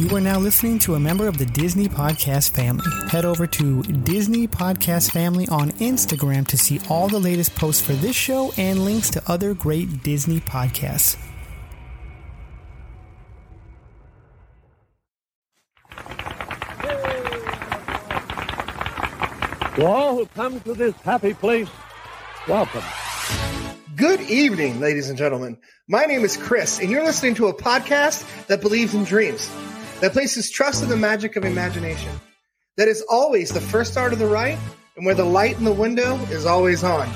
You are now listening to a member of the Disney Podcast family. Head over to Disney Podcast Family on Instagram to see all the latest posts for this show and links to other great Disney podcasts. To all who come to this happy place, welcome. Good evening, ladies and gentlemen. My name is Chris, and you're listening to a podcast that believes in dreams, that places trust in the magic of imagination, that is always the first start of the right, and where the light in the window is always on.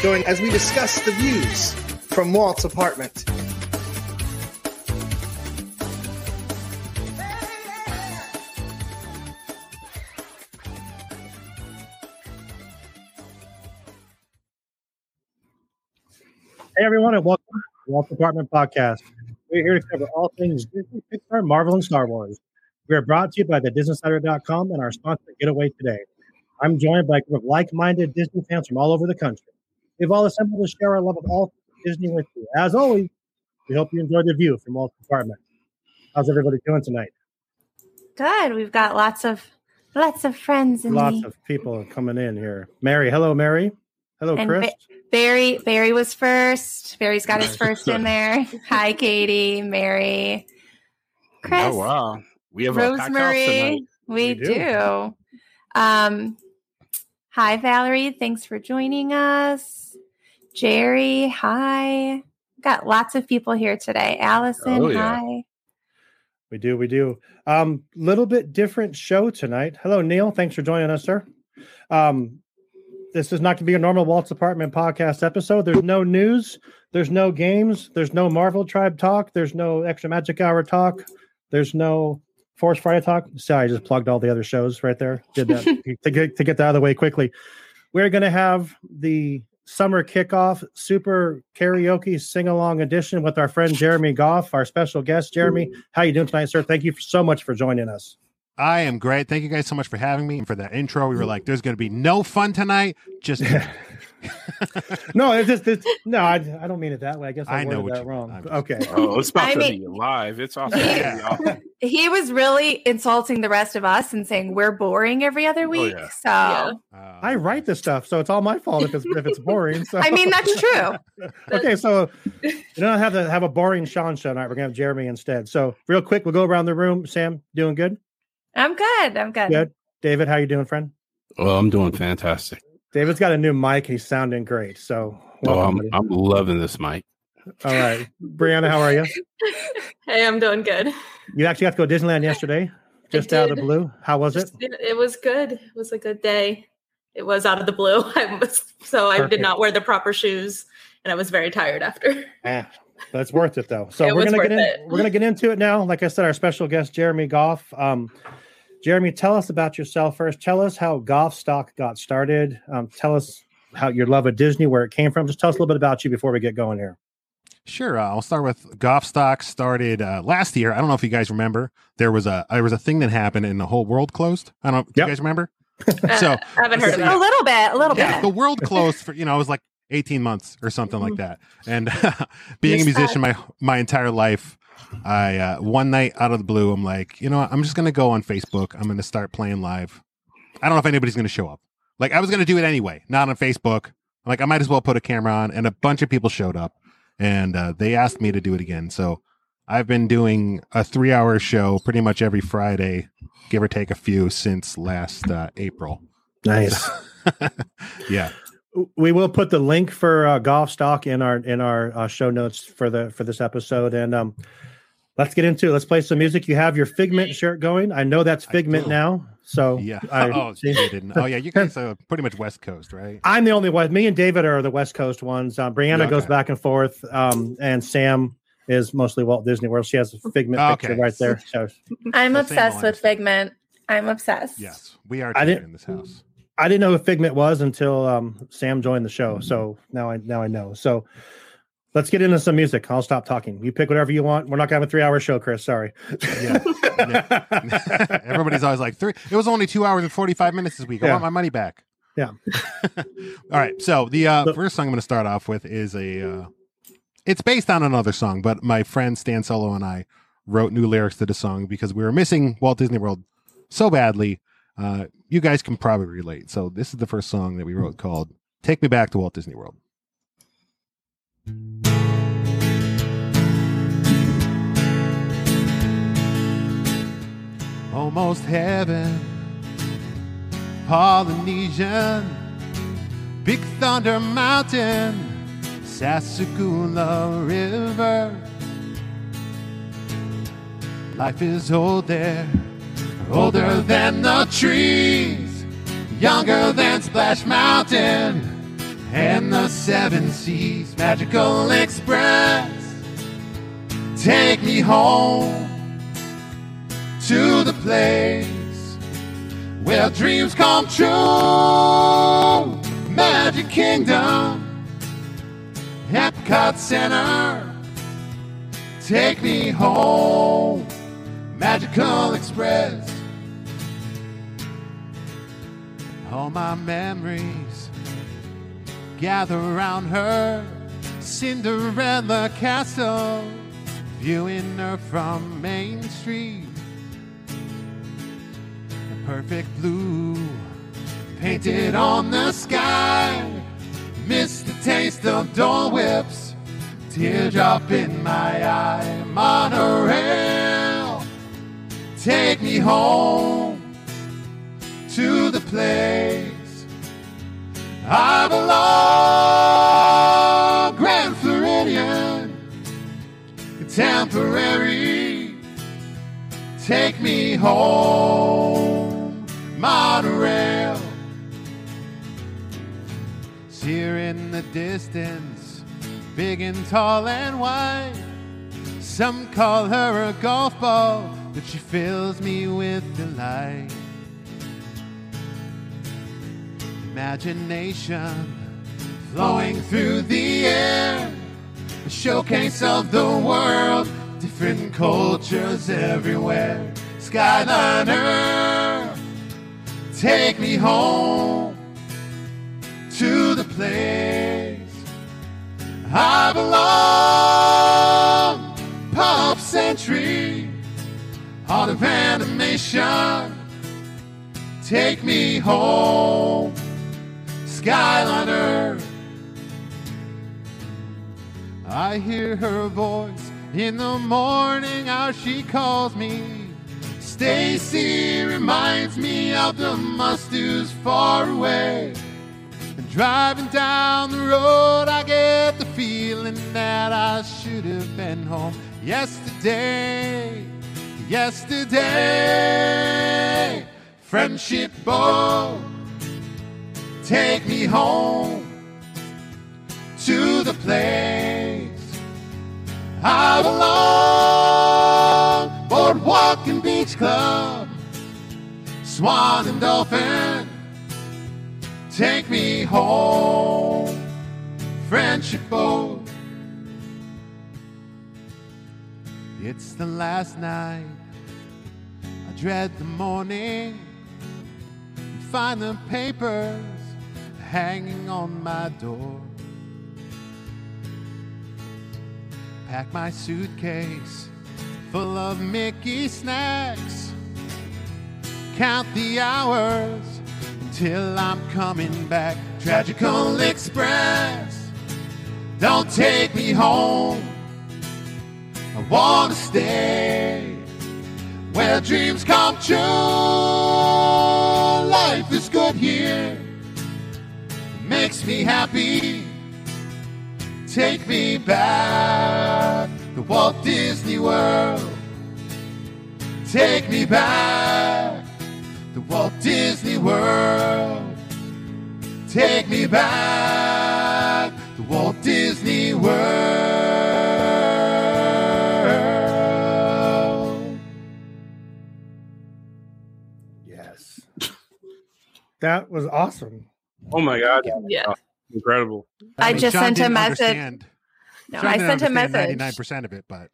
Join as we discuss the views from Walt's apartment. Hey, everyone, and welcome to the Walt's Apartment Podcast. We're here to cover all things Disney, Pixar, Marvel, and Star Wars. We are brought to you by the DisneySider.com and our sponsor, Getaway Today. I'm joined by a group of like-minded Disney fans from all over the country. We've all assembled to share our love of all Disney with you. As always, we hope you enjoyed the view from Walt departments. How's everybody doing tonight? Good. We've got lots of lots of friends in Lots the of people coming in here. Mary, hello, Mary. Hello, and Chris. Ba- Barry Barry was first. Barry's got his first in there. Hi, Katie, Mary, Chris, Oh wow, we have a house Rosemary. We, We do. do. Um, hi, Valerie. Thanks for joining us. Jerry, hi. Got lots of people here today. Allison, Oh, yeah. hi. We do, we do. Um, little bit different show tonight. Hello, Neil. Thanks for joining us, sir. Um, this is not going to be a normal Walt's Apartment podcast episode. There's no news. There's no games. There's no Marvel Tribe talk. There's no Extra Magic Hour talk. There's no Force Friday talk. Sorry, I just plugged all the other shows right there. Did that to get to get that out of the way quickly. We're going to have the summer kickoff super karaoke sing along edition with our friend Jeremy Goff, our special guest. Jeremy, how you doing tonight, sir? Thank you so much for joining us. I am great. Thank you guys so much for having me and for that intro. We were like, "There's going to be no fun tonight." Just no, it's just it's, no. I, I don't mean it that way. I guess I, I know what that you- wrong. Just- Okay. Oh, it's about I to mean- be live. It's awesome. Yeah. He was really insulting the rest of us and saying we're boring every other week. yeah. So Yeah. uh, I write this stuff, so it's all my fault if it's if it's boring. So I mean that's true. okay, so you don't have to have a boring Sean show tonight. We're gonna have Jeremy instead. So real quick, we'll go around the room. Sam, doing good? I'm good. I'm good. Good. David, how you doing, friend? Oh, I'm doing fantastic. David's got a new mic. He's sounding great. So Oh, I'm. I'm loving this, mic. all right, Brianna, how are you? Hey, I'm doing good. You actually got to go to Disneyland yesterday, just out of the blue. How was it? Just- It was good. It was a good day. It was out of the blue. I was so I did not wear the proper shoes, and I was very tired after. Ah, but it's worth it though. So It we're gonna get in. it. We're gonna get into it now. Like I said, our special guest Jeremy Goff. Um, Jeremy, tell us about yourself first. Tell us how Goffstock got started. Um, tell us how your love of Disney, where it came from. Just tell us a little bit about you before we get going here. Sure. Uh, I'll start with Goffstock. Started uh, last year. I don't know if you guys remember. There was a there was a thing that happened and the whole world closed. I don't. Do Yep. you guys remember? Uh, So- I haven't heard of it. A little bit. A little Yeah, bit. the world closed for you know it was like 18 months or something like that. And being a Missed musician my my entire life, I uh, one night out of the blue, I'm like, you know, what? I'm just gonna go on Facebook. I'm gonna start playing live. I don't know if anybody's gonna show up. Like I was gonna do it anyway, not on Facebook. I'm like I might as well put a camera on, and a bunch of people showed up, and uh, they asked me to do it again. So I've been doing a three hour show pretty much every Friday, give or take a few, since last uh, April. Nice. yeah. we will put the link for uh, Goffstock in our in our uh, show notes for the for this episode and um let's get into it let's play some music you have your figment shirt going i know that's figment now so Yeah. I, oh, see, you didn't. Oh, yeah. You guys are pretty much West Coast, right? i'm the only one me and david are the west coast ones um, brianna goes Okay. back and forth um and sam is mostly walt disney world she has a figment Okay. picture right there so I'm So obsessed with Figment. I'm obsessed. Yes, we are I didn't- in this house. i didn't know who figment was until um sam joined the show so now i now i know so let's get into some music i'll stop talking you pick whatever you want we're not gonna have a three hour show chris sorry Yeah. Everybody's always like three. It was only two hours and forty five minutes this week. I Yeah. want my money back. Yeah. All right. So the uh, So- first song I'm going to start off with is a. Uh, it's based on another song, but my friend Stan Solo and I wrote new lyrics to the song because we were missing Walt Disney World so badly. Uh, you guys can probably relate. So this is the first song that we wrote called "Take Me Back to Walt Disney World." Almost heaven, Polynesian, Big Thunder Mountain, Sassagoula River. Life is old there, older than the trees, younger than Splash Mountain and the seven seas. Magical Express, take me home to the place where dreams come true. Magic Kingdom, Epcot Center, take me home. Magical Express. All my memories gather around her Cinderella castle, viewing her from Main Street. The perfect blue painted on the sky. Miss the taste of Dole Whips, teardrop in my eye. Monorail, take me home to the place I belong. Grand Floridian, Contemporary, take me home. Monorail, see her in the distance, big and tall and white. Some call her a golf ball, but she fills me with delight. Imagination flowing through the air, a showcase of the world, different cultures everywhere. Skyliner, take me home to the place I belong. Pop Century, Art of Animation, take me home. Skyliner. I hear her voice in the morning, how she calls me. Stacy reminds me of the mustaches far away. And driving down the road, I get the feeling that I should have been home yesterday. Yesterday, friendship boat, take me home to the place I belong. Boardwalk and Beach Club, Swan and Dolphin, take me home. Friendship boat. It's the last night. I dread the morning. Find the papers hanging on my door. Pack my suitcase full of Mickey snacks. Count the hours until I'm coming back. Tragical Express, don't take me home. I wanna stay where dreams come true. Life is good here, makes me happy. Take me back to Walt Disney World. Take me back to Walt Disney World. Take me back to Walt Disney World. Yes. That was awesome. Oh my god, Yeah. incredible! I just sent a message. No, I sent a message. Ninety-nine percent of it, but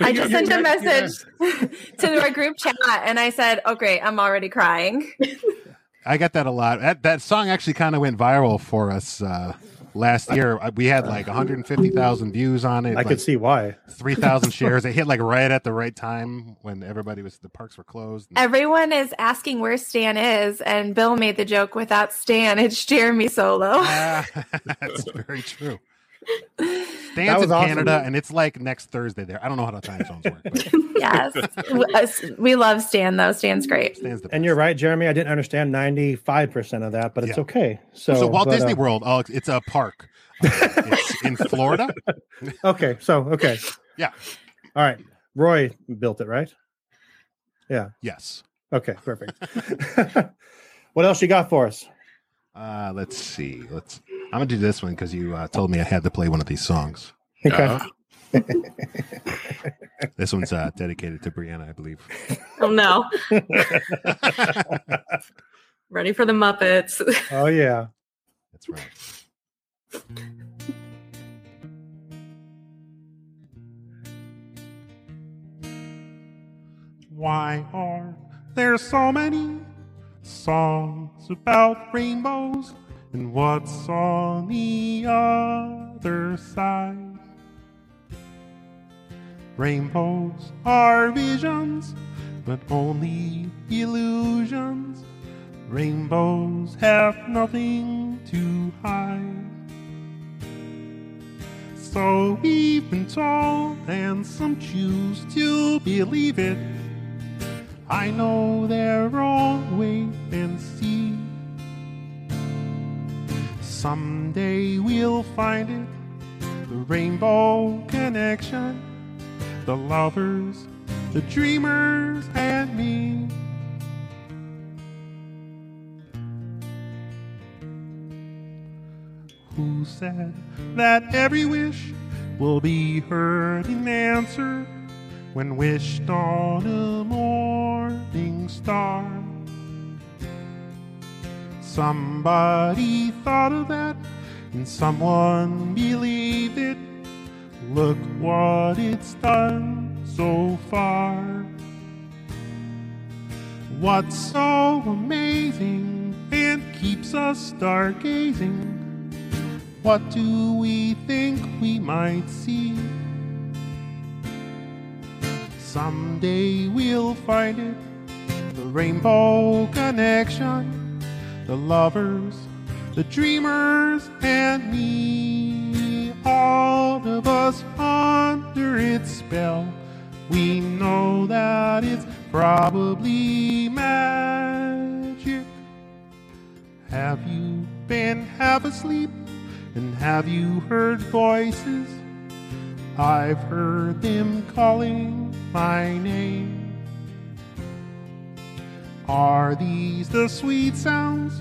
I just sent a message to our group chat and I said, Oh great, I'm already crying. I get that a lot. That that song actually kind of went viral for us uh, last year. We had like 150,000 views on it. I like could see why. 3,000 shares. It hit like right at the right time when everybody was the parks were closed. Everyone is asking where Stan is, and Bill made the joke without Stan, it's Jeremy Solo. Ah, that's very true. That Stan's was in awesome. Canada, and it's like next Thursday there. I don't know how the time zones work, but yes. We love Stan, though. Stan's great. Stan's the And you're right, Jeremy. I didn't understand 95% of that, but it's Yeah. okay. So, So, Walt but, Disney uh, World, oh, it's- it's a park. Uh, it's in Florida. Okay. So, okay. Yeah. All right. Roy built it, right? Yeah. Yes. Okay. Perfect. what else you got for us? Uh, let's see. Let's. I'm gonna do this one because you uh, told me I had to play one of these songs. Okay. Uh, This one's uh, dedicated to Brianna, I believe. Oh no. Ready for the Muppets. oh, yeah. That's right. Why are there so many songs about rainbows and what's on the other side? Rainbows are visions, but only illusions. Rainbows have nothing to hide. So we've been told, and some choose to believe it. I know they're wrong, wait and see. Someday we'll find it, the rainbow connection, the lovers, the dreamers, and me. Who said that every wish will be heard in answer when wished on a morning star? Somebody thought of that and someone believed it. Look what it's done so far. What's so amazing and keeps us stargazing? What do we think we might see? Someday we'll find it, the rainbow connection, the lovers, the dreamers, and me. All of us under its spell. We know that it's probably magic. Have you been half asleep? And have you heard voices? I've heard them calling my name. Are these the sweet sounds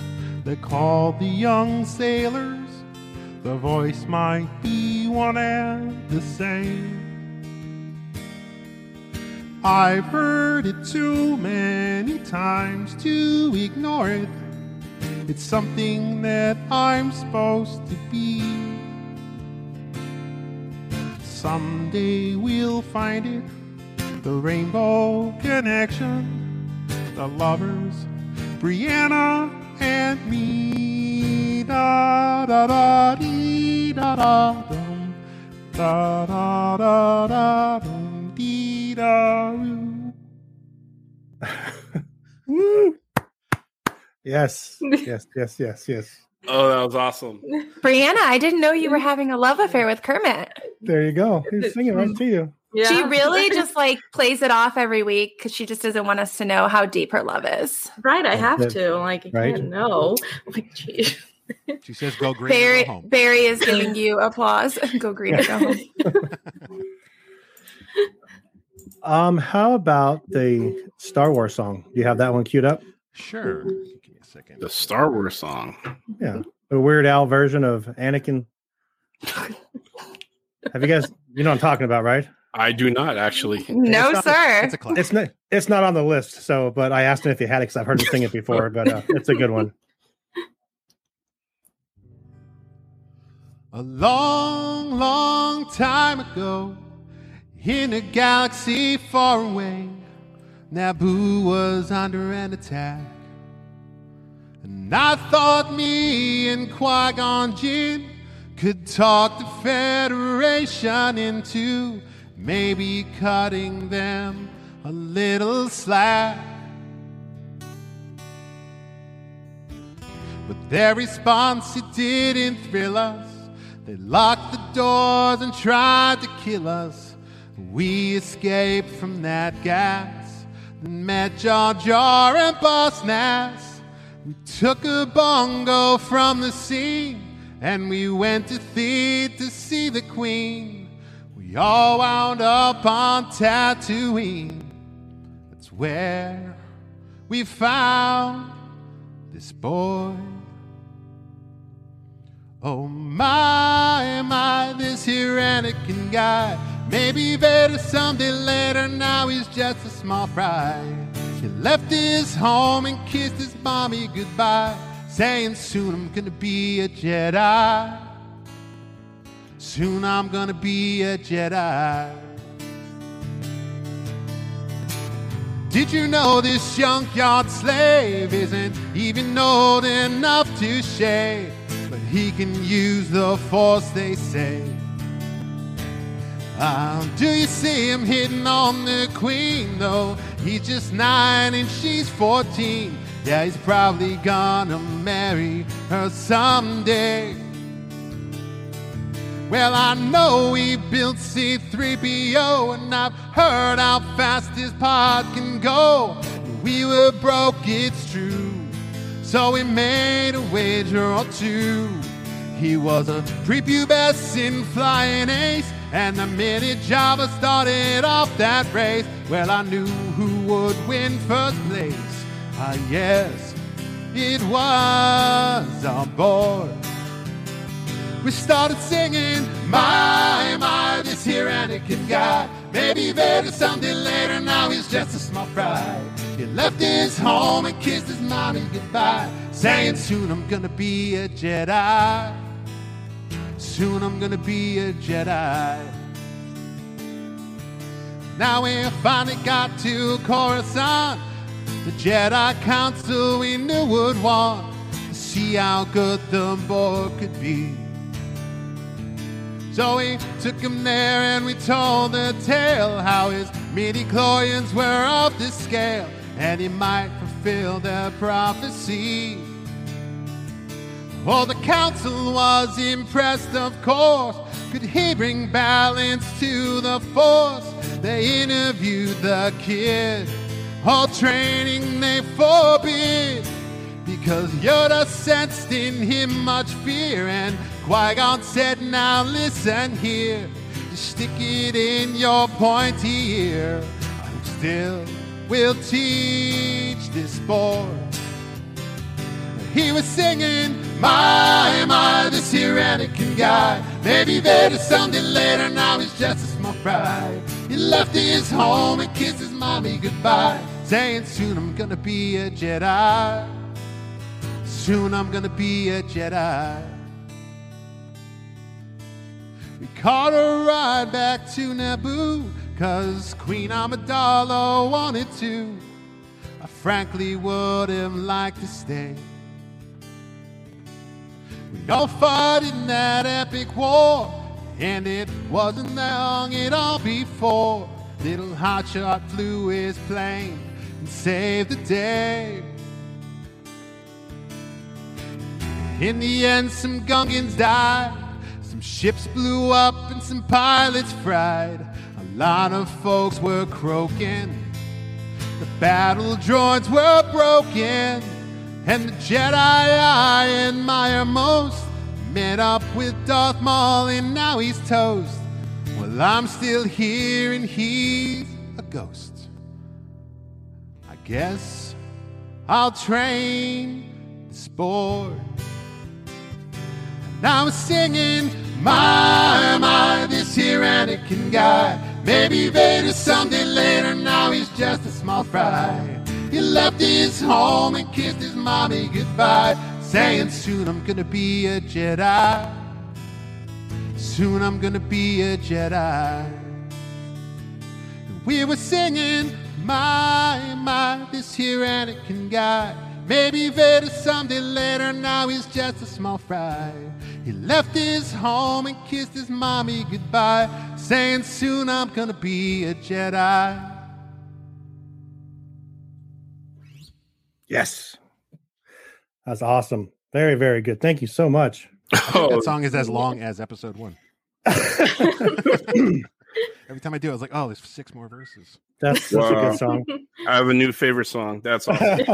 that call the young sailors? The voice might be one and the same. I've heard it too many times to ignore it. It's something that I'm supposed to be. Someday we'll find it the rainbow connection, the lovers, Brianna and me. Da da da dee da da dum, da da da da dum, dee da doo. Woo. Yes. Yes. Yes. Yes. Yes. oh, that was awesome. Brianna, I didn't know you were having a love affair with Kermit. There you go. He's singing right to you. Yeah. She really just like plays it off every week because she just doesn't want us to know how deep her love is. right. I have to. Like, I right? can't know. Like, geez. She says, "Go green, Barry, go home." Barry is giving you applause. Go green or go home. Um, how about the Star Wars song? Do you have that one queued up? Sure. Give me a second. The Star Wars song. Yeah. The Weird Al version of Anakin. have you guys you know what I'm talking about, right? I do not actually. No, It's not- sir. It's a classic. It's not it's not on the list, so but I asked him if he had it because I've heard him sing it before, but uh, it's a good one. A long, long time ago, in a galaxy far away, Naboo was under an attack. And I thought me and Qui Gon Jinn could talk the Federation into maybe cutting them a little slack. But their response, it didn't thrill us. They locked the doors and tried to kill us. We escaped from that gas. Then met Jar Jar and Boss Nass. We took a bongo from the sea, and we went to theater to see the Queen. We all wound up on Tatooine. That's where we found this boy. Oh my, my, this here Anakin guy. Maybe better someday later, now he's just a small fry. He left his home and kissed his mommy goodbye, saying soon I'm gonna be a Jedi. Soon I'm gonna be a Jedi. Did you know this junkyard slave isn't even old enough to shave? But he can use the force, they say. Ah, do you see him hitting on the queen though? He's just nine and she's 14. Yeah, he's probably gonna marry her someday. Well, I know he built C3PO, and I've heard how fast his pod can go. We were broke, it's true. So we made a wager or two. He was a prepubescent flying ace, and the minute Jabba started off that race, well, I knew who would win first place. Ah, yes, it was our boy. We started singing, My, my, this here Anakin guy. Maybe better someday later, now he's just a small fry. He left his home and kissed his mommy goodbye, saying, Soon I'm gonna be a Jedi. Soon I'm gonna be a Jedi. Now we finally got to Coruscant, the Jedi Council we knew would want to see how good the boy could be. So we took him there and we told the tale how his midi-chlorians were off the scale and he might fulfill the prophecy. Well, the council was impressed, of course. Could he bring balance to the force? They interviewed the kid. All training they forbid. Because Yoda sensed in him much fear, and Qui Gon said, Now listen here, just stick it in your pointy ear. I still will teach this boy. He was singing, My, my, this here Anakin guy. Maybe better someday later, now he's just a small fry. He left his home and kissed his mommy goodbye, saying, Soon I'm gonna be a Jedi. Soon I'm gonna be a Jedi. We caught a ride back to Naboo, cause Queen Amidala wanted to. I frankly would have liked to stay. We all fought in that epic war, and it wasn't long at all before little hotshot flew his plane and saved the day. In the end, some Gungans died, some ships blew up, and some pilots fried. A lot of folks were croaking, the battle droids were broken, and the Jedi I admire most met up with Darth Maul, and now he's toast. Well, I'm still here, and he's a ghost. I guess I'll train the sport. Now I'm singing, my, my, this here Anakin guy. Maybe Vader someday later, now he's just a small fry. He left his home and kissed his mommy goodbye, saying, Soon I'm gonna be a Jedi. Soon I'm gonna be a Jedi. We were singing, my, my, this here Anakin guy. Maybe Vader someday later, now he's just a small fry. He left his home and kissed his mommy goodbye, saying, Soon I'm gonna be a Jedi. Yes. That's awesome. Very, very good. Thank you so much. Oh, That song is as long as episode one. Every time I do, it, I was like, oh, there's six more verses. That's such a good song. I have a new favorite song. That's awesome.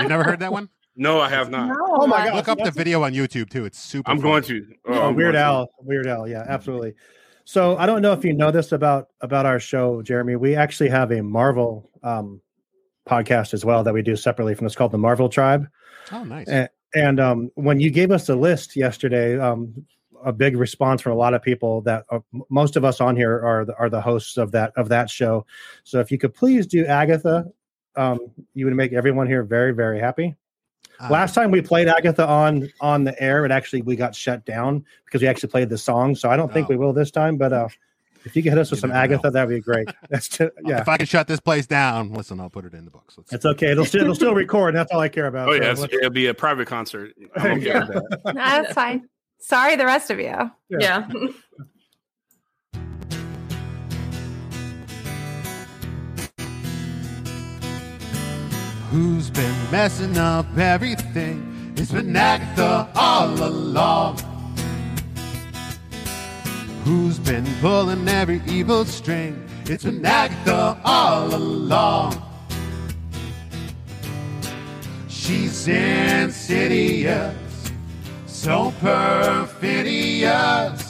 You never heard that one? No, I have not. Oh my God. Look up the video on YouTube too. It's super. I'm funny. going to. Oh, I'm Weird going to. Al, Weird Al, yeah, absolutely. So I don't know if you know this about about our show, Jeremy. We actually have a Marvel um, podcast as well that we do separately from. It's called the Marvel Tribe. Oh, nice. And, and um, when you gave us the list yesterday, um, a big response from a lot of people that uh, most of us on here are the, are the hosts of that of that show. So if you could please do Agatha, um, you would make everyone here very very happy. Uh, Last time we played Agatha on on the air, it actually we got shut down because we actually played the song. So I don't think Oh. we will this time. But uh, if you could hit us with some never know. Agatha, that'd be great. That's t- yeah. If I can shut this place down, listen, I'll put it in the books. Let's It's okay. It'll still it'll still record. That's all I care about. Oh So yeah, it's, it'll be a private concert. I'm okay Yeah. with that. That's fine. Sorry, the rest of you. yeah. Who's been messing up everything? It's been Agatha all along. Who's been pulling every evil string? It's been Agatha all along. She's insidious, so perfidious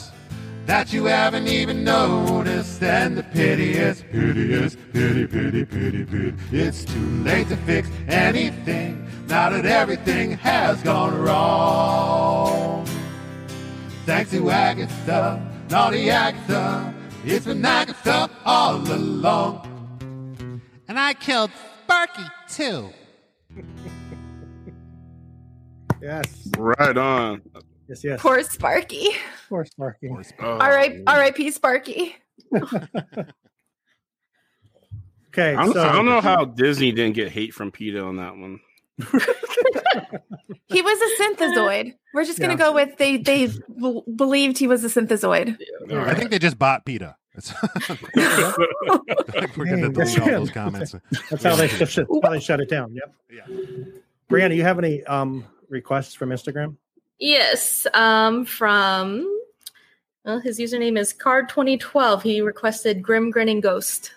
that you haven't even noticed. And the pity is, pity, is, pity, pity, pity. Pity. It's too late to fix anything now that everything has gone wrong. Thanks to Agatha, naughty Agatha, it's been Agatha all along. And I killed Sparky too. yes, Right on. Yes, yes. Poor Sparky. Poor Sparky. Oh, All right, R.I.P. Sparky. Okay, I don't, so I don't know how Disney didn't get hate from PETA on that one. He was a synthezoid. We're just gonna Yeah. go with they. They b- believed he was a synthezoid. I think they just bought PETA. It's like we're going to delete all those comments. that's how they shut, it- how they shut it down. Yep. Yeah. Brianna, you have any um requests from Instagram? Yes. Um, from well, his username is Card2012. He requested Grim Grinning Ghost.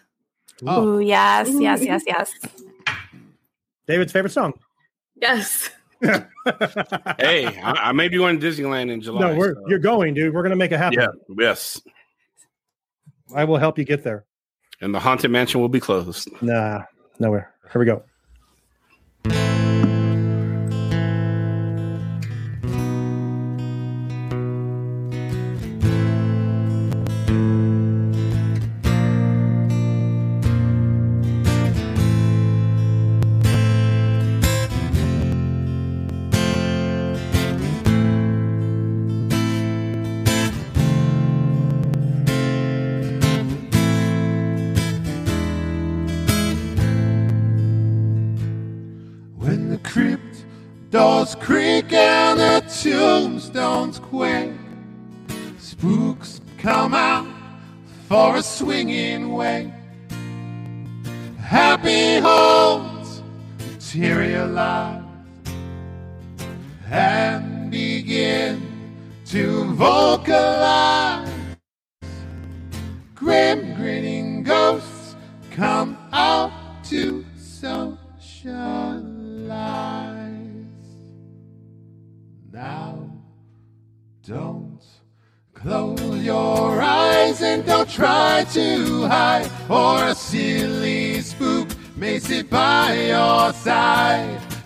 Oh. Ooh, yes, yes, yes, yes. David's favorite song. Yes. Hey, I, I may be going to Disneyland in July. no, we're so- you're going, dude. We're gonna make it happen. yeah, yes. I will help you get there. And the haunted mansion will be closed. Nah, nowhere. Here we go.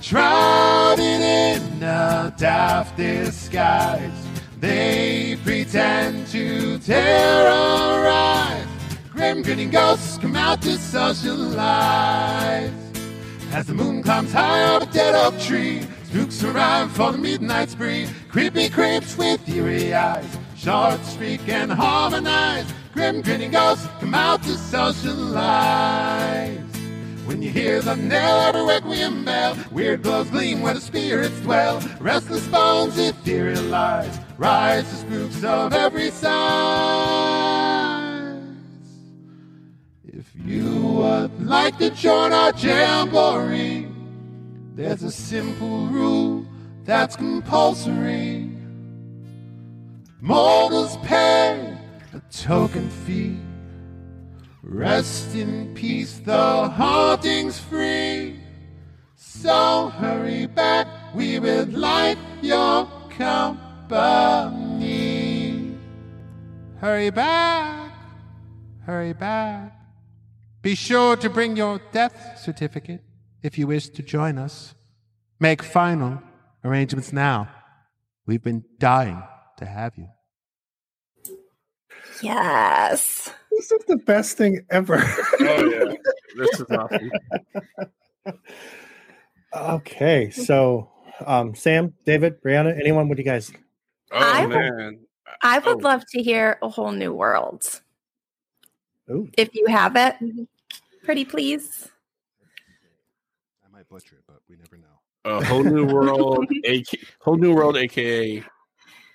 Shrouded in a daft disguise. They pretend to terrorize. Grim grinning ghosts come out to socialize. As the moon climbs high up a dead oak tree, spooks arrive for the midnight spree. Creepy creeps with eerie eyes, short streak and harmonize. Grim grinning ghosts come out to socialize. When you hear the knell of a requiem bell, weird glows gleam where the spirits dwell. Restless bones etherealize. rises groups of every size. If you would like to join our jamboree, there's a simple rule that's compulsory. Mortals pay a token fee. Rest in peace, the haunting's free. So hurry back, we would like your company. Hurry back, hurry back. Be sure to bring your death certificate if you wish to join us. Make final arrangements now. We've been dying to have you. Yes. This is the best thing ever. Oh yeah, this is awesome. okay, so um, Sam, David, Brianna, anyone? What do you guys? Oh I will- man, I would Oh. love to hear a whole new world. Ooh. If you have it, pretty please. I might butcher it, but we never know. a whole new world, a whole new world, aka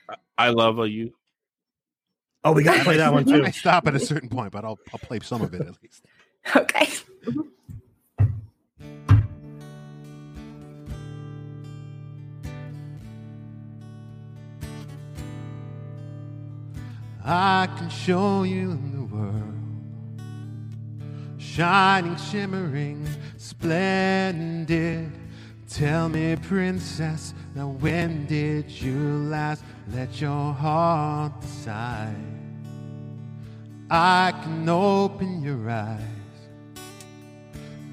I- I love a you. Oh, we got to play that one too. I stop at a certain point, but I'll I'll play some of it at least. Okay. I can show you the world, shining, shimmering, splendid. Tell me, princess, now when did you last let your heart decide? I can open your eyes,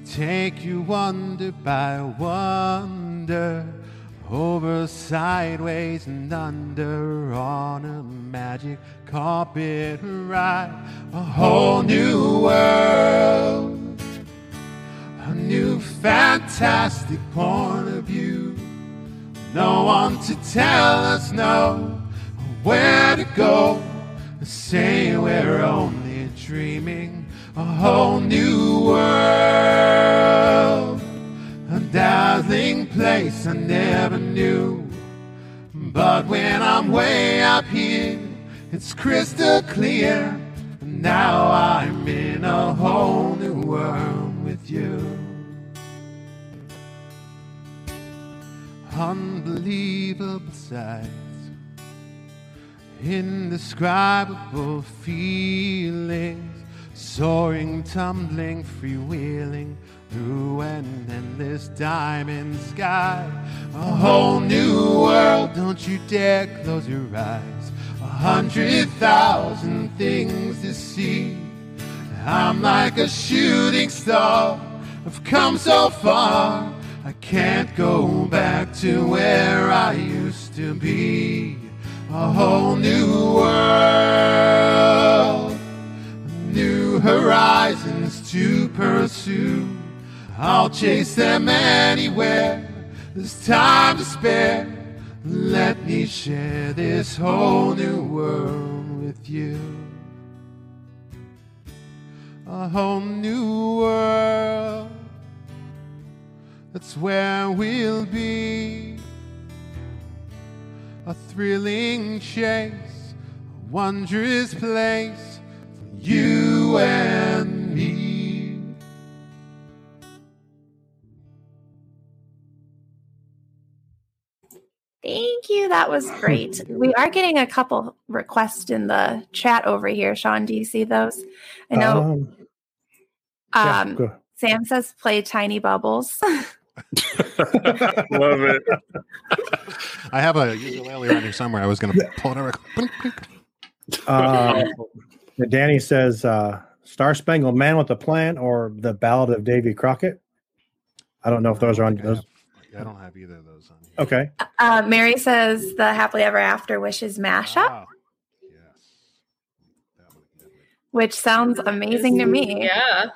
take you wonder by wonder, over, sideways, and under on a magic carpet ride, a whole new world, a new fantastic point of view. No one to tell us no where to go. Say we're only dreaming a whole new world, a dazzling place I never knew. But when I'm way up here, it's crystal clear. Now I'm in a whole new world with you. Unbelievable sights indescribable feelings, soaring, tumbling, freewheeling through an endless diamond sky. A whole new world, don't you dare close your eyes. A hundred thousand things to see. I'm like a shooting star, I've come so far. I can't go back to where I used to be a whole new world, new horizons to pursue. I'll chase them anywhere. There's time to spare. Let me share this whole new world with you. A whole new world. That's where we'll be a thrilling chase, a wondrous place for you and me. Thank you. That was great. We are getting a couple requests in the chat over here. Sean, do you see those? I know Um, um, go. Sam says play Tiny Bubbles. Love it. I have a ukulele around here somewhere. I was going to pull it over. Uh, Danny says uh, Star Spangled Man with a Plan or the Ballad of Davy Crockett. I don't know if those are on I, those. have, I don't have either of those on here. Okay. Uh, Mary says the Happily Ever After Wishes mashup, Ah, yes. That one, that one. which sounds amazing to me. Yeah.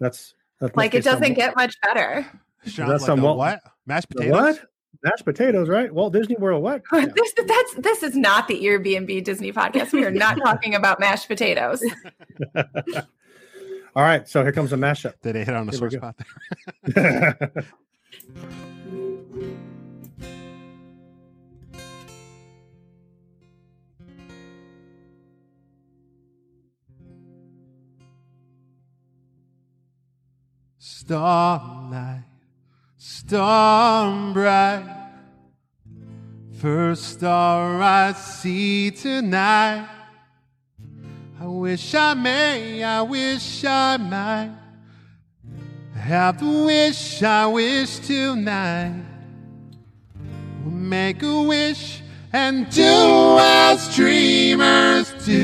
That's, that's Like it doesn't get much better. Sounds that's like some Walt, what? Mashed potatoes. What? Mashed potatoes, right? Walt Disney World. What? Yeah. this, that's this is not the Airbnb Disney podcast. We are not talking about mashed potatoes. All right, so here comes a mashup. Did it hit on the sore spot there? Starlight storm bright. First star I see tonight. I wish I may, I wish I might have the wish I wish tonight. We'll make a wish and do as dreamers do.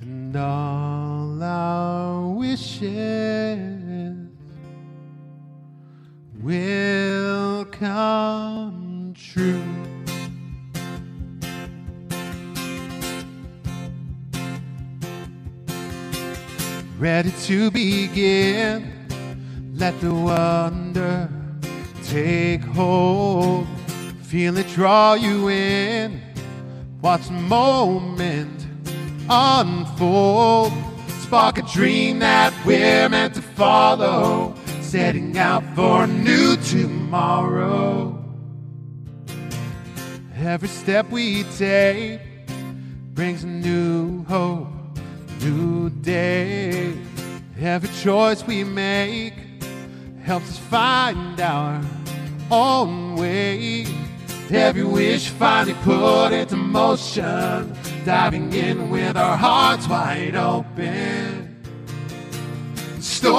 And all our wishes will come true. Ready to begin, let the wonder take hold. Feel it draw you in. Watch the moment unfold. Spark a dream that we're meant to follow. Setting out for a new tomorrow. Every step we take brings a new hope, new day. Every choice we make helps us find our own way. Every wish finally put into motion, diving in with our hearts wide open. The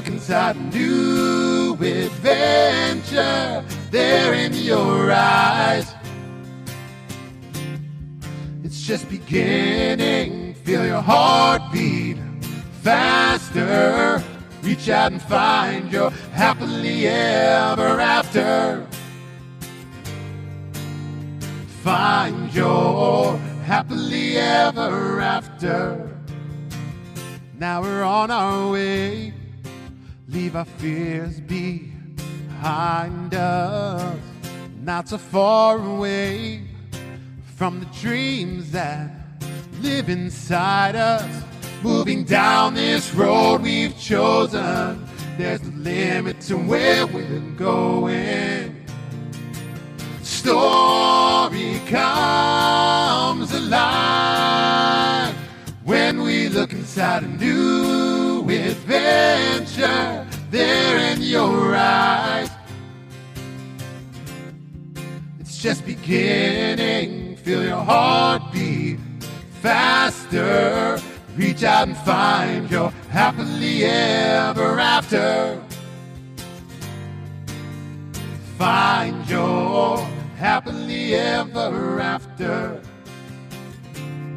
look inside a new adventure there in your eyes. It's just beginning. Feel your heartbeat faster. Reach out and find your happily ever after. Find your happily ever after. Now we're on our way. Leave our fears behind us. Not so far away from the dreams that live inside us. Moving down this road we've chosen, there's no limit to where we're going. Story comes alive when we look inside a new adventure there in your eyes. It's just beginning. Feel your heartbeat faster. Reach out and find your happily ever after. Find your happily ever after.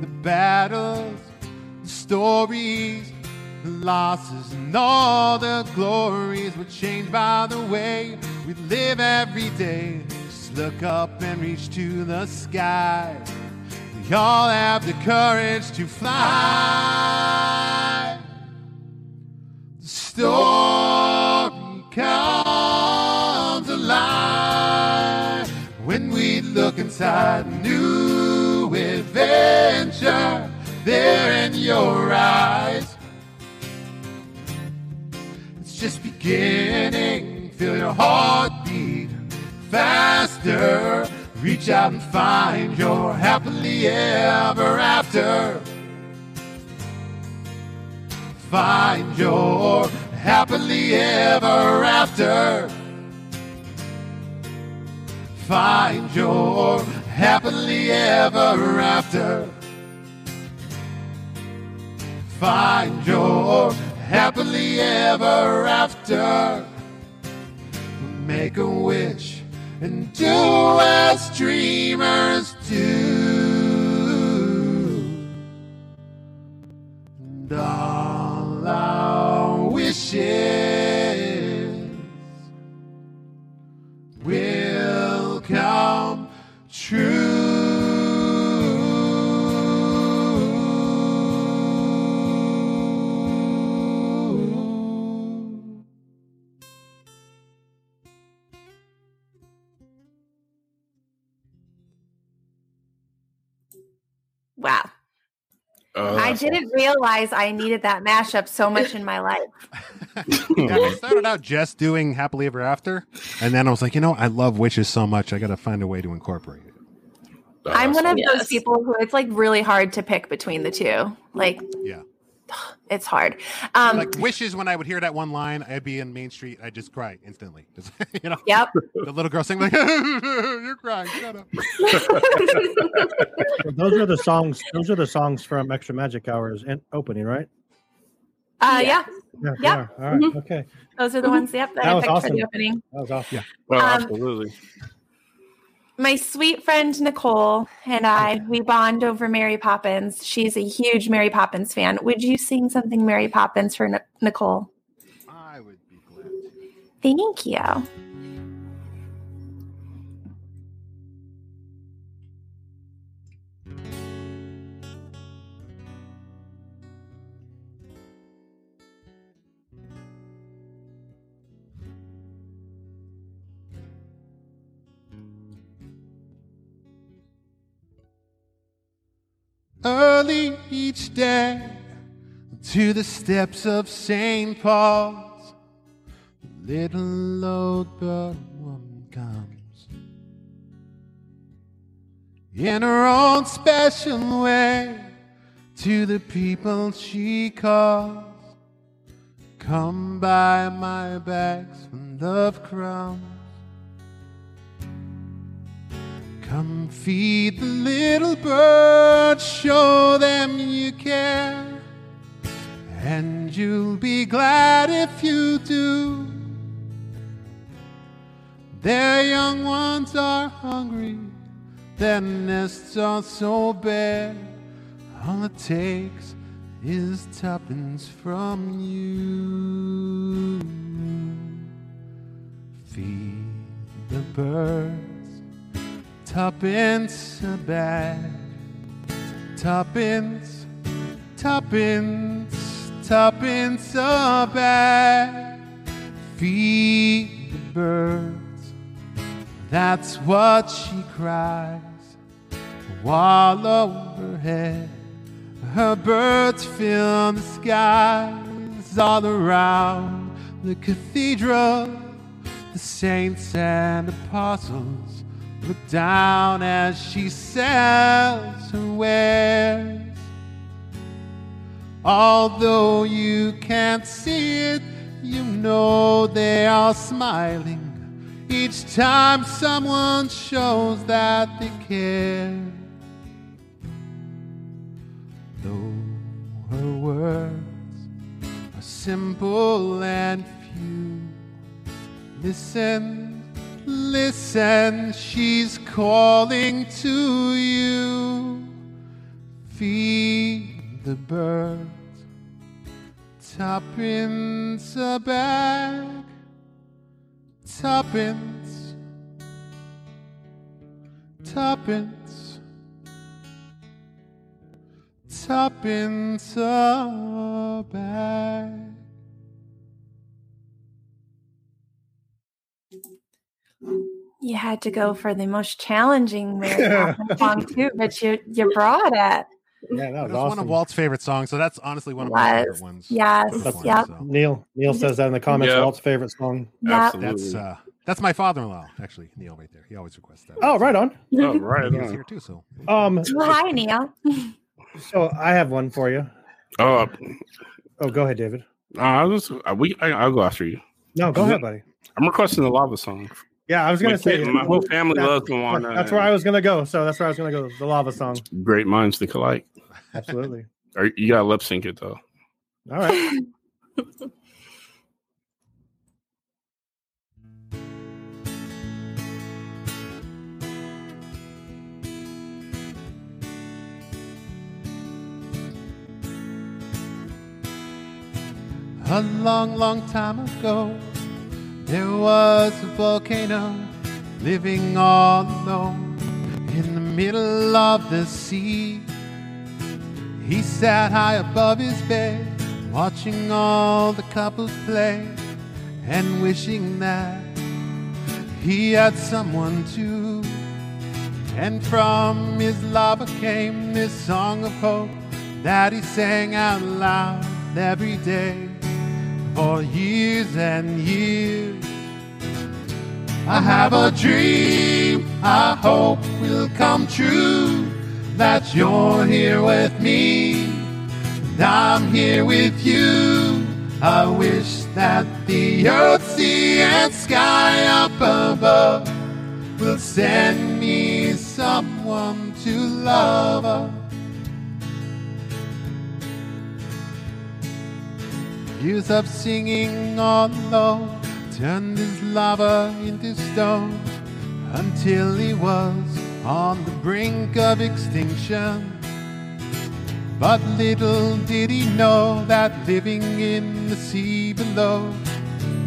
The battles, the stories, losses, and all the glories were changed by the way we live every day. Just look up and reach to the sky. We all have the courage to fly. The story comes alive when we look inside a new adventure there in your eyes. Beginning. Feel your heartbeat faster. Reach out and find your happily ever after. Find your happily ever after. Find your happily ever after. Find your happily ever after. Make a wish and do as dreamers do. And all our wishes will come true. Uh, I didn't realize I needed that mashup so much in my life. yeah, I started out just doing happily ever after, and then I was like, you know, I love witches so much, I got to find a way to incorporate it. I'm one of those people who it's like really hard to pick between the two. Like, Yeah. it's hard. Um, like wishes when I would hear that one line, I'd be in Main Street, I'd just cry instantly. Just, you know, yep. the little girl singing like, "You're crying, shut up." Those are the songs. Those are the songs from Extra Magic Hours and opening, right? Uh, yeah. Yeah. they Yep. are. All right. Mhm. Okay. Those are the ones. Yep. That, That I was picked for awesome. the opening. That was awesome. Yeah. Well, Um, absolutely. My sweet friend Nicole and I, we bond over Mary Poppins. She's a huge Mary Poppins fan. Would you sing something Mary Poppins for N- Nicole? I would be glad to. Thank you. Early each day to the steps of St. Paul's, little old woman comes in her own special way to the people she calls. Come by my bags full of crumbs. Come feed the little birds, show them you care, and you'll be glad if you do. Their young ones are hungry, their nests are so bare. All it takes is tuppence from you. Feed the birds tuppence a bag, tuppence, tuppence, tuppence a bag. Feed the birds, that's what she cries. While overhead, her birds fill the skies all around the cathedral. The saints and apostles look down as she sells her wares. Although you can't see it, you know they are smiling each time someone shows that they care. Though her words are simple and few, listen, listen, she's calling to you. Feed the birds, tuppence a bag, tuppence, tuppence, tuppence a bag. You had to go for the most challenging Mary song too, but you you brought it. Yeah, that It was was one of Walt's favorite songs, so that's honestly one of my favorite ones. Yes, This one, yep. so. Neil Neil says that in the comments. Yeah. Walt's favorite song. Yep. Absolutely. That's uh, that's my father-in-law, actually, Neil, right there. He always requests that. Oh, right on. Oh, right. He was on. here too, so Um, Well, hi, Neil. so I have one for you. Oh, Oh, go ahead, David. uh, I was, uh, we, I, I'll go after you. No, go ahead, buddy. I'm requesting the lava song. Yeah, I was gonna My say kid- my whole family that- loves Moana. That's where I was gonna go. So that's where I was gonna go. The lava song. Great minds think alike. Absolutely. Or you gotta lip sync it though. All right. A long, long time ago, there was a volcano living all alone in the middle of the sea. He sat high above his bed, watching all the couples play and wishing that he had someone to. And from his lava came this song of hope that he sang out loud every day for years and years. I have a dream I hope will come true that you're here with me and I'm here with you. I wish that the earth, sea, and sky up above will send me someone to love. Years of singing all alone turned his lava into stone until he was on the brink of extinction. But little did he know that living in the sea below,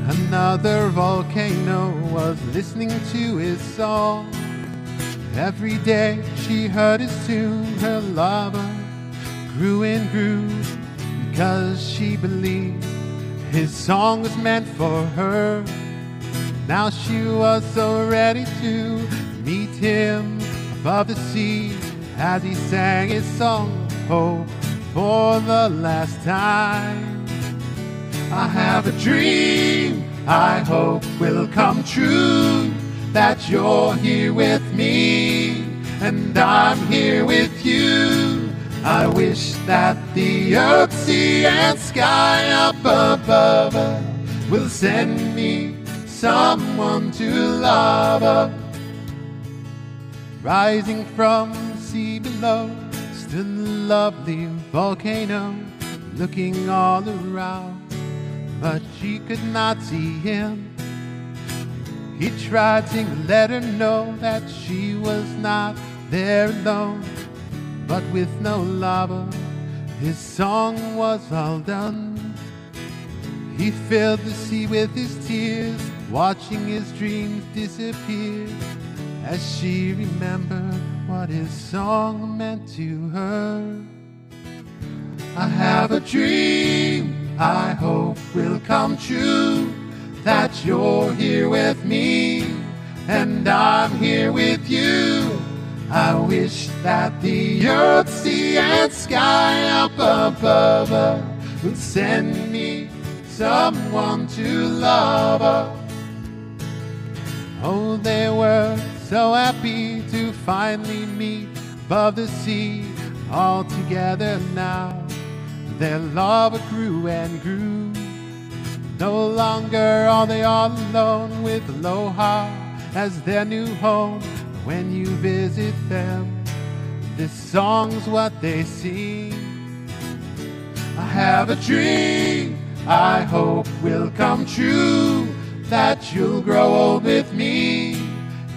another volcano was listening to his song. Every day she heard his tune, her lava grew and grew because she believed his song was meant for her. Now she was so ready to meet him above the sea as he sang his song of hope for the last time. I have a dream I hope will come true that you're here with me and I'm here with you. I wish that the earth, sea, and sky up above will send me someone to love. Rising from the sea below stood the lovely volcano, looking all around, but she could not see him. He tried to let her know that she was not there alone, but with no lover. his song was all done. He filled the sea with his tears, watching his dreams disappear as she remembered what his song meant to her. I have a dream I hope will come true that you're here with me and I'm here with you. I wish that the earth, sea, and sky up above would send me someone to love. Oh, they were so happy to finally meet above the sea all together now. Their love grew and grew. No longer are they all alone with Aloha as their new home. When you visit them, this song's what they sing. I have a dream I hope will come true that you'll grow old with me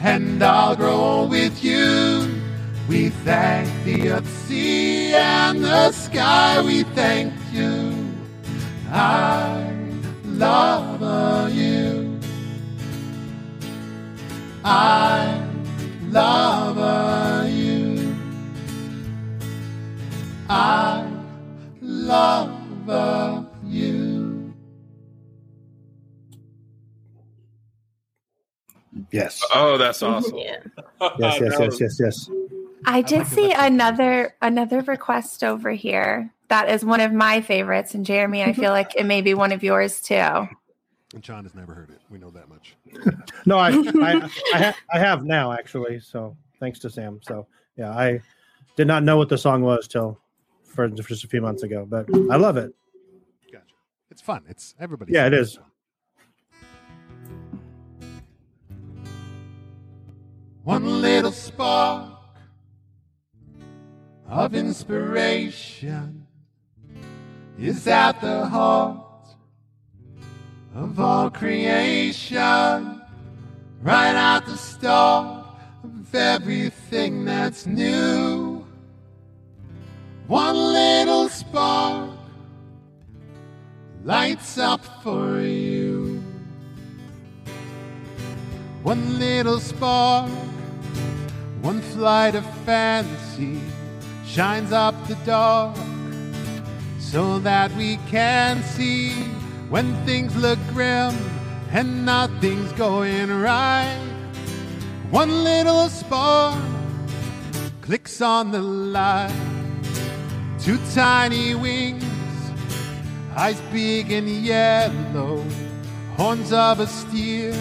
and I'll grow old with you. We thank the earth, sea, and the sky. We thank you. I love you. I love you. I love you. Yes. Oh, that's awesome. Yeah. Yes, yes, yes, yes, yes. I did see another another request over here. That is one of my favorites, and Jeremy, I feel like it may be one of yours too. And John has never heard it. We know that much. No, I I I, ha- I have now actually. So thanks to Sam. So yeah, I did not know what the song was till for just a few months ago, but I love it. Gotcha. It's fun. It's everybody. Yeah, it is. One little spark of inspiration is at the heart of all creation, right at the start of everything that's new. One little spark lights up for you. One little spark, one flight of fancy shines up the dark so that we can see when things look grim and nothing's going right. One little spark clicks on the light, two tiny wings, eyes big and yellow, horns of a steer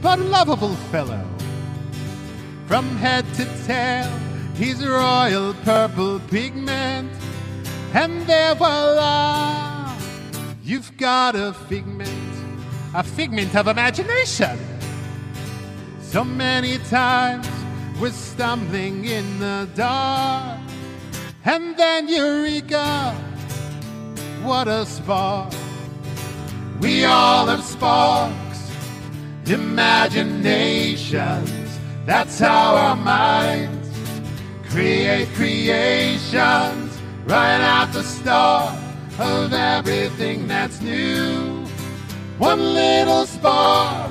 but lovable fellow. From head to tail, he's royal purple pigment. And there voila, you've got a figment, a figment of imagination. So many times we're stumbling in the dark, and then Eureka, what a spark! We all have sparks, imaginations. That's how our minds create creations right at the start of everything that's new. One little spark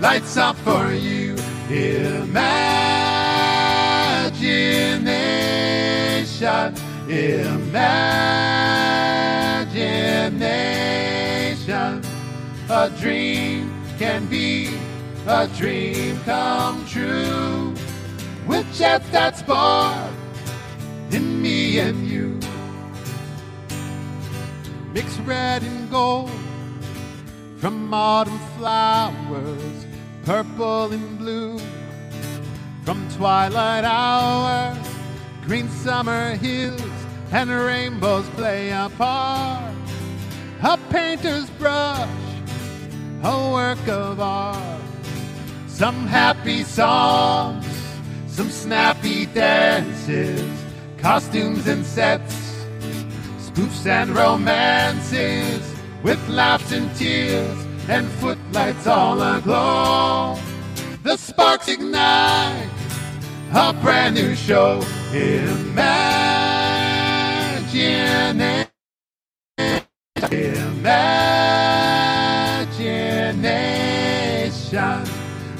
lights up for you. Imagination, imagination. A dream can be a dream come true with just that spark in me and you. Mix red and gold from autumn flowers, purple and blue. From twilight hours, green summer hills and rainbows play a part. A painter's brush, a work of art. Some happy songs, some snappy dances, costumes and sets, spoofs and romances, with laughs and tears and footlights all aglow. The sparks ignite a brand new show. Imagine Imagination.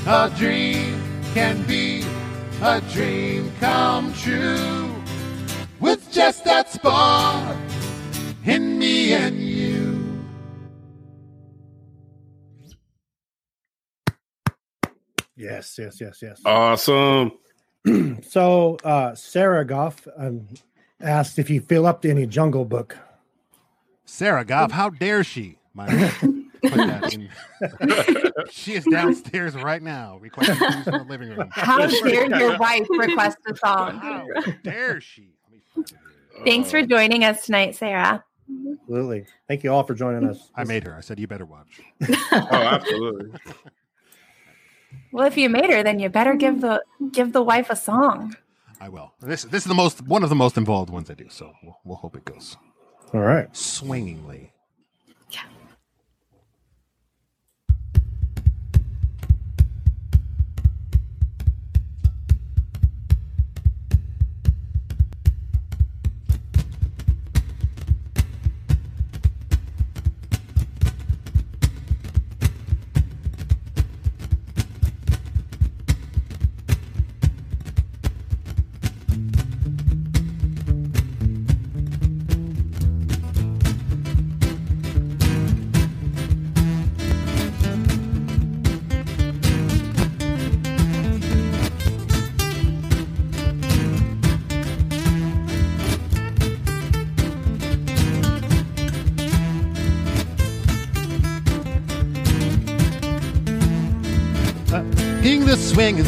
A dream can be a dream come true with just that spark in me and you. Yes, yes, yes, yes. Awesome. So uh, Sarah Goff um, asked if you fill up to any Jungle Book. Sarah Goff, how dare she? My put that in. she is downstairs right now requesting things from the living room. How dare your wife request a song? How dare she? Let me find it here. Thanks for joining us tonight, Sarah. Mm-hmm. Absolutely. Thank you all for joining us. I made her. I said you better watch. Oh, absolutely. Well, if you made her, then you better give the give the wife a song. I will. This this is the most one of the most involved ones I do. So we'll, we'll hope it goes All right. swingingly.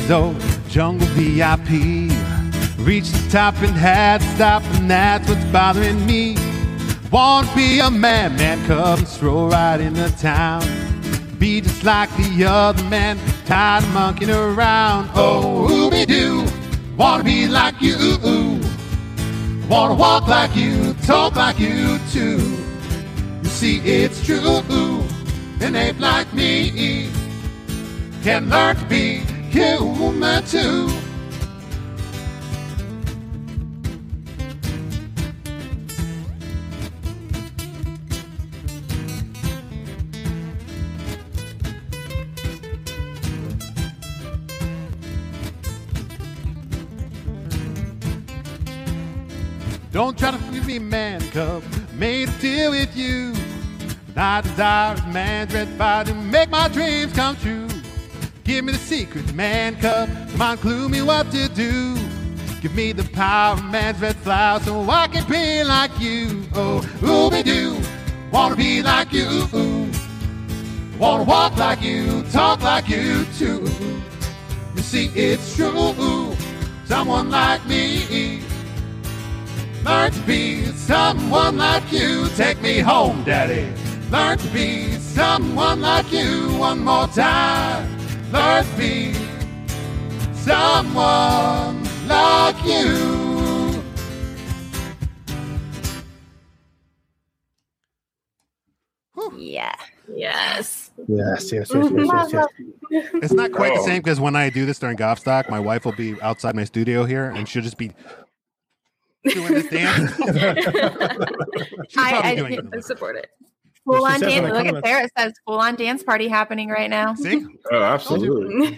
Zone, jungle VIP. Reach the top and had to stop, and that's what's bothering me. Want to be a man, man, come and stroll right into town. Be just like the other man, tired of monkeying around. Oh, ooby doo, wanna be like you. Wanna walk like you, talk like you too. You see, it's true, an ape like me can learn to be human too. Don't try to give me man cub, made a deal with you. I desire a man's red fire to make my dreams come true. Give me the secret, man cup. Come on, clue me what to do. Give me the power of man's red flower so I can be like you. Oh, ooby doo, wanna be like you. Wanna walk like you, talk like you too. You see, it's true. Someone like me. Learn to be someone like you. Take me home, Daddy. Learn to be someone like you one more time. Learn to be someone like you. Yeah. Yes. Yes, yes, yes, yes, yes, yes. It's not quite the Oh. same because when I do this during Goffstock, my wife will be outside my studio here and she'll just be doing this dance. She's I- probably I- doing. I support it. Full on dance. Look at comments. there. It says full on dance party happening right now. See? Oh, absolutely.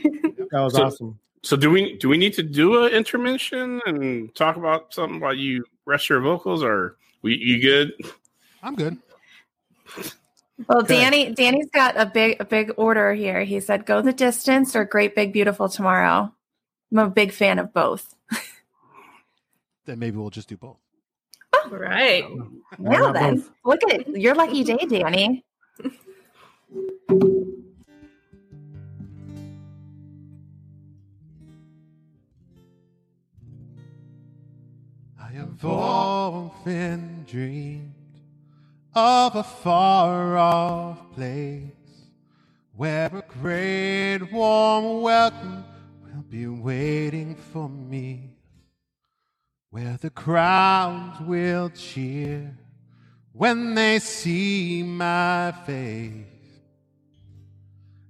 That was So- awesome. So do we do we need to do an intermission and talk about something while you rest your vocals, or we you good? I'm good. Well, Okay. Danny, Danny's got a big, a big order here. He said, "Go the distance or Great Big Beautiful tomorrow." I'm a big fan of both. Then maybe we'll just do both. Right. Now Well then, both? look at it. Your lucky day, Danny. I have often dreamed of a far off place where a great warm welcome will be waiting for me, where the crowds will cheer when they see my face.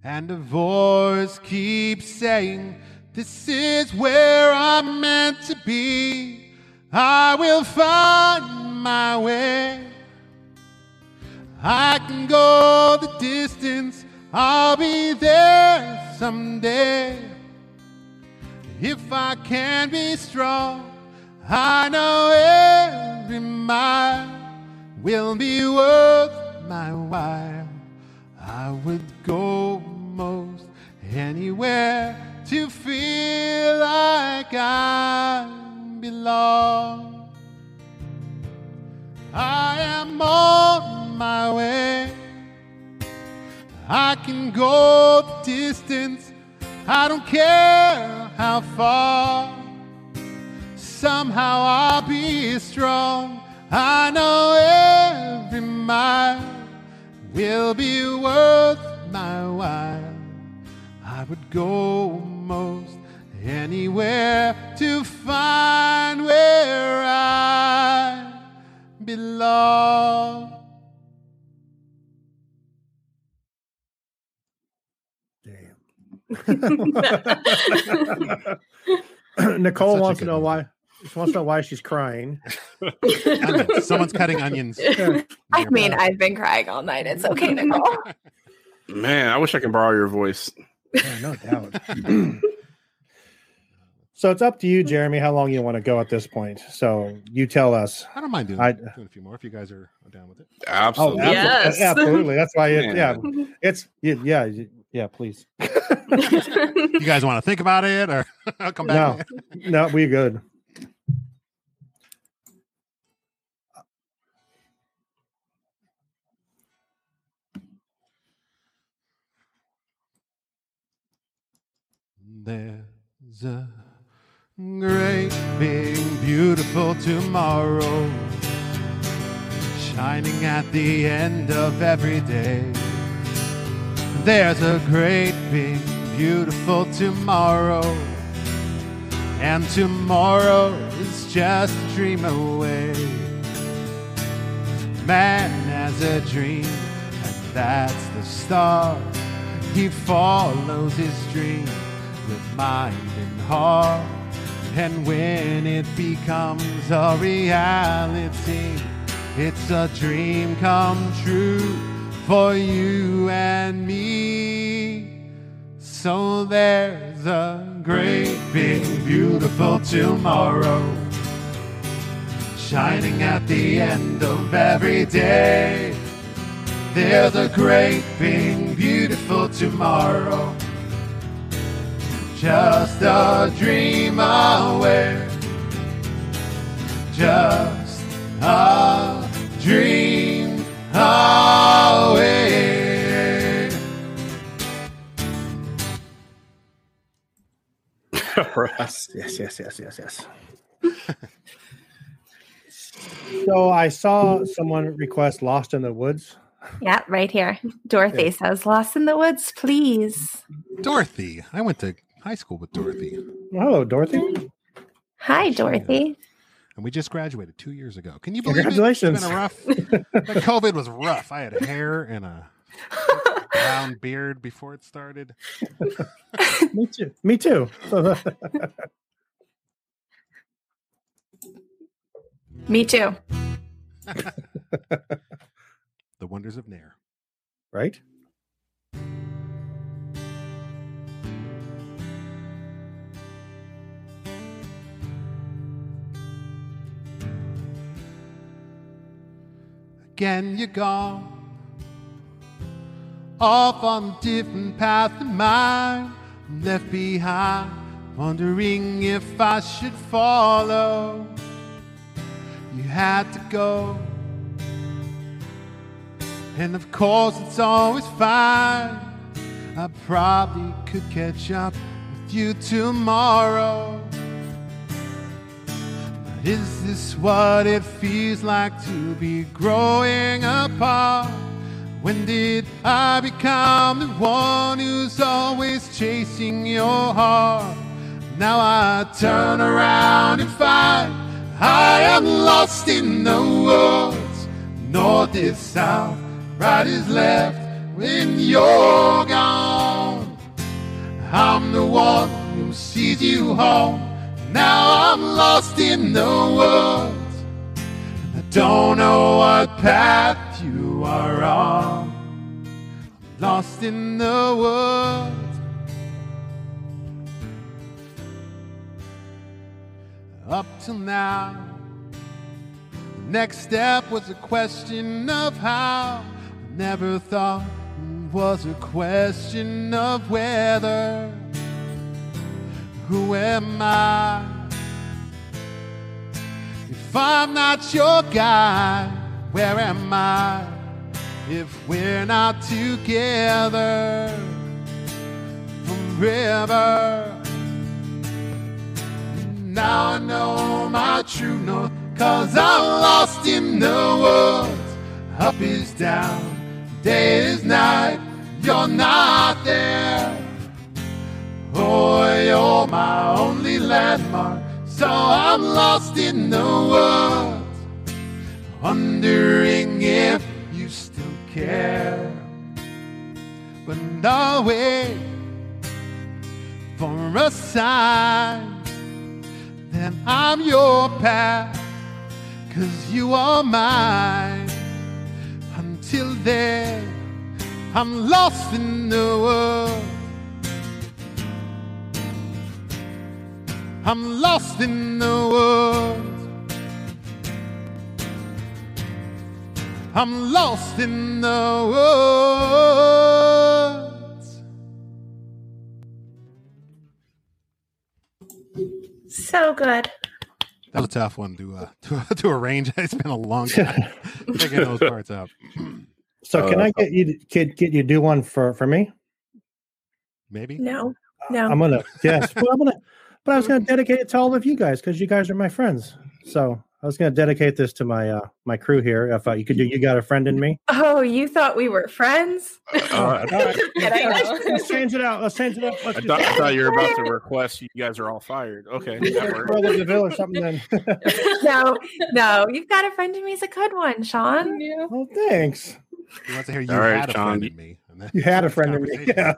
And a voice keeps saying, This is where I'm meant to be. I will find my way. I can go the distance. I'll be there someday. If I can be strong, I know every mile will be worth my while. I would go most anywhere to feel like I belong. I am on my way. I can go distance. I don't care how far. Somehow I'll be strong. I know every mile will be worth my while. I would go most anywhere to find where I belong. Nicole wants to know one. why. She wants to know why she's crying. Onions. Someone's cutting onions. I mean, I've been crying all night. It's okay, Nicole. Man, I wish I could borrow your voice. Yeah, no doubt. so it's up to you, Jeremy, how long you want to go at this point. So you tell us. I don't mind doing, I- doing a few more if you guys are down with it. Oh, Absolutely. absolutely. Yes. absolutely. That's why. It, yeah, Yeah. it's yeah, yeah, yeah. Please. You guys want to think about it or I'll come back? No, we good. There's a great, big, beautiful tomorrow shining at the end of every day. There's a great, big, beautiful tomorrow, and tomorrow is just a dream away. Man has a dream, and that's the start. He follows his dream with mind and heart. And when it becomes a reality, it's a dream come true for you and me. So there's a great, big, beautiful tomorrow shining at the end of every day. There's a great, big, beautiful tomorrow just a dream away. Just a dream away. yes, yes, yes, yes, yes, yes. so I saw someone request Lost in the Woods. Yeah, right here. Dorothy yeah. says, Lost in the Woods, please. Dorothy. I went to high school with Dorothy, Well, hello, Dorothy. Hi, Dorothy. and we just graduated two years ago. Can you believe Congratulations. it? It's been a rough. But COVID was rough. I had hair and a brown beard before it started. Me too. Me too. Me too. The wonders of Nair. right? Again, you're gone. Off on a different path than mine. Left behind, wondering if I should follow. You had to go. And of course, it's always fine. I probably could catch up with you tomorrow. Is this what it feels like to be growing apart? When did I become the one who's always chasing your heart? Now I turn around and find I am lost in the woods. North is south, right is left when you're gone. I'm the one who sees you home. Now I'm lost in the woods. I don't know what path you are on. Lost in the woods. Up till now, the next step was a question of how. Never thought it was a question of whether. Who am I? If I'm not your guy, where am I? If we're not together forever. Now I know my true north, cause I'm lost in the woods. Up is down, day is night, you're not there. Oh, you're my only landmark, so I'm lost in the woods, wondering if you still care. But no way for a sign that I'm your path, cause you are mine. Until then, I'm lost in the world. I'm lost in the world. I'm lost in the woods. So good. That was a tough one to uh, to, to arrange. It's been a long time figuring those parts out. So can Uh, I get you to, get, get you do one for for me? Maybe. No, no. I'm gonna yes. Well, I'm gonna, but I was gonna dedicate it to all of you guys because you guys are my friends. So I was gonna dedicate this to my uh my crew here. If uh, you could do, you got a friend in me. oh, you thought we were friends? Uh, I, All right. Kidding. Let's change it out. Let's change it up. Let's I thought, I thought you were about to request you guys are all fired. Okay. Brother Deville or something. Then. no, no. You've got a friend in me. He's a good one, Sean. Yeah. well, thanks. He wants to hear you All right, had a Sean, friend in me. You had a friend in me. Yeah.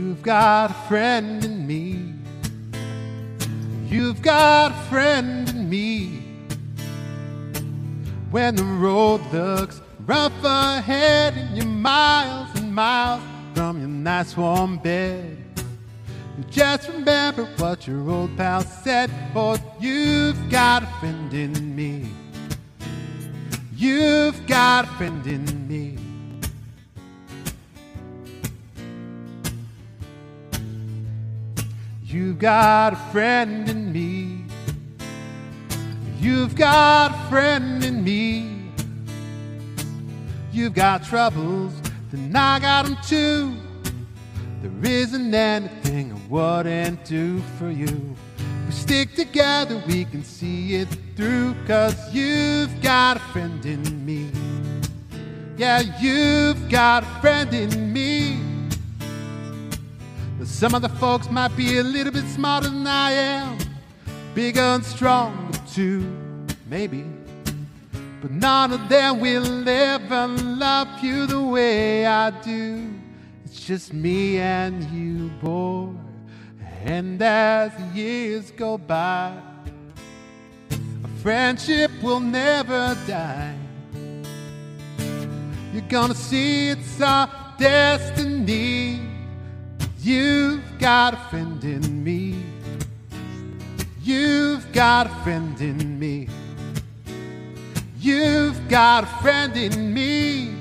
You've got a friend in me. You've got a friend in me. When the road looks rough ahead and you're miles and miles from your nice warm bed. Just remember what your old pal said, for you've got a friend in me. You've got a friend in me. You've got a friend in me. You've got a friend in me. You've got troubles, then I got them too. There isn't anything I wouldn't do for you. We stick together, we can see it through, cause you've got a friend in me. Yeah, you've got a friend in me. But some the folks might be a little bit smarter than I am, bigger and stronger too, maybe. But none of them will ever love you the way I do. It's just me and you, boy. And as the years go by, a friendship will never die. You're gonna see it's our destiny. You've got a friend in me. You've got a friend in me. You've got a friend in me.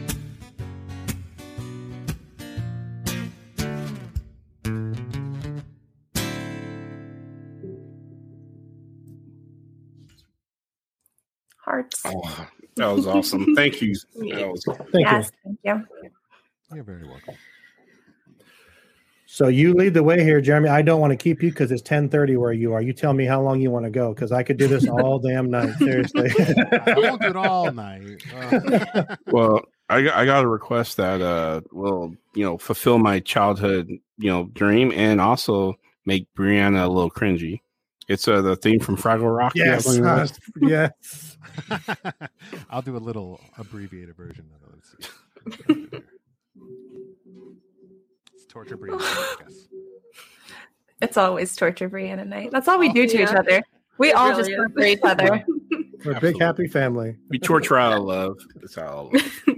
Hearts. Oh, that was awesome. Thank you. That was Thank yes, you. thank you. You're very welcome. So you lead the way here, Jeremy. I don't want to keep you because it's ten thirty where you are. You tell me how long you want to go because I could do this all damn night. Seriously. I won't do it all night. Uh, well. I got, I got a request that uh will you know fulfill my childhood you know dream and also make Brianna a little cringy. It's uh the theme from Fraggle Rock. Yes. have on your uh, yes. I'll do a little abbreviated version of it. Let's see. It's torture breathing, I. It's always torture Brianna night. That's all we do to each other. We It all really just is. torture each other. We're a big happy family. We torture out of love. That's how. I.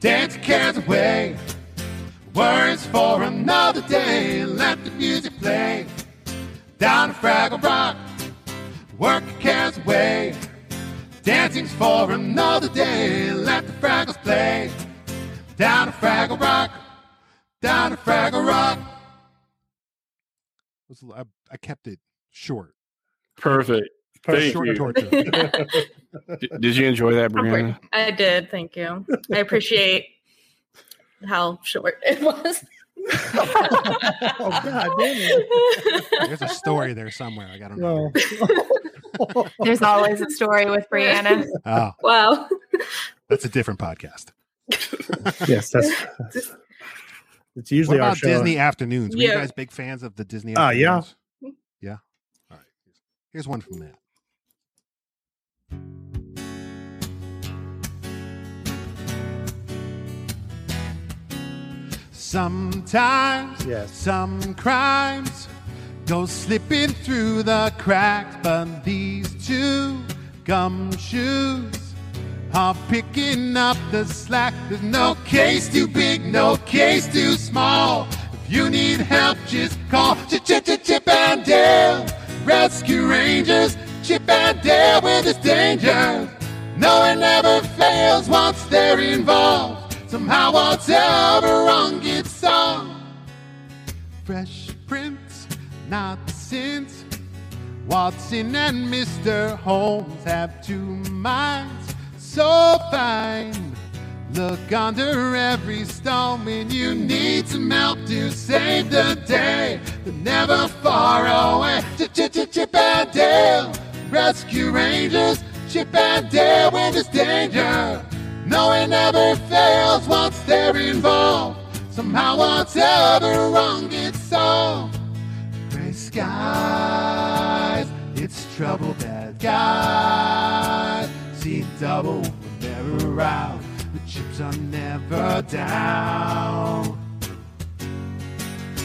Dance your cares away. Words for another day. Let the music play. Down to Fraggle Rock. Work your cares away. Dancing's for another day. Let the Fraggles play. Down to Fraggle Rock. Down to Fraggle Rock. Was- I, I kept it short. Perfect. Thank short you. torture. D- Did you enjoy that, Brianna? I did. Thank you. I appreciate how short it was. oh God damn it! There's a story there somewhere. I got to know. No. There's always a story with Brianna. Oh, wow. that's a different podcast. yes, that's. It's What usually our about show. Disney afternoons? Were you guys big fans of the Disney Ah, yeah. Yeah. All right. Here's one from that. Sometimes Yes. some crimes go slipping through the cracks, but these two gumshoes are picking up the slack. There's no case too big, no case too small. If you need help, just call Chip Chip Chip Chip and Dale. Rescue Rangers, Chip and Dale with this danger. No, one ever fails once they're involved. Somehow, whatever wrong gets solved. Fresh prints, not since. Watson and Mr. Holmes have two minds so fine. Look under every stone when you need some help to save the day. They're never far away. Chip and Dale. Rescue Rangers, Chip and Dale when there's danger. No, it never fails once they're involved. Somehow, whatever wrong gets solved. Gray skies, it's trouble, bad guys. See double when they're around. The chips are never down.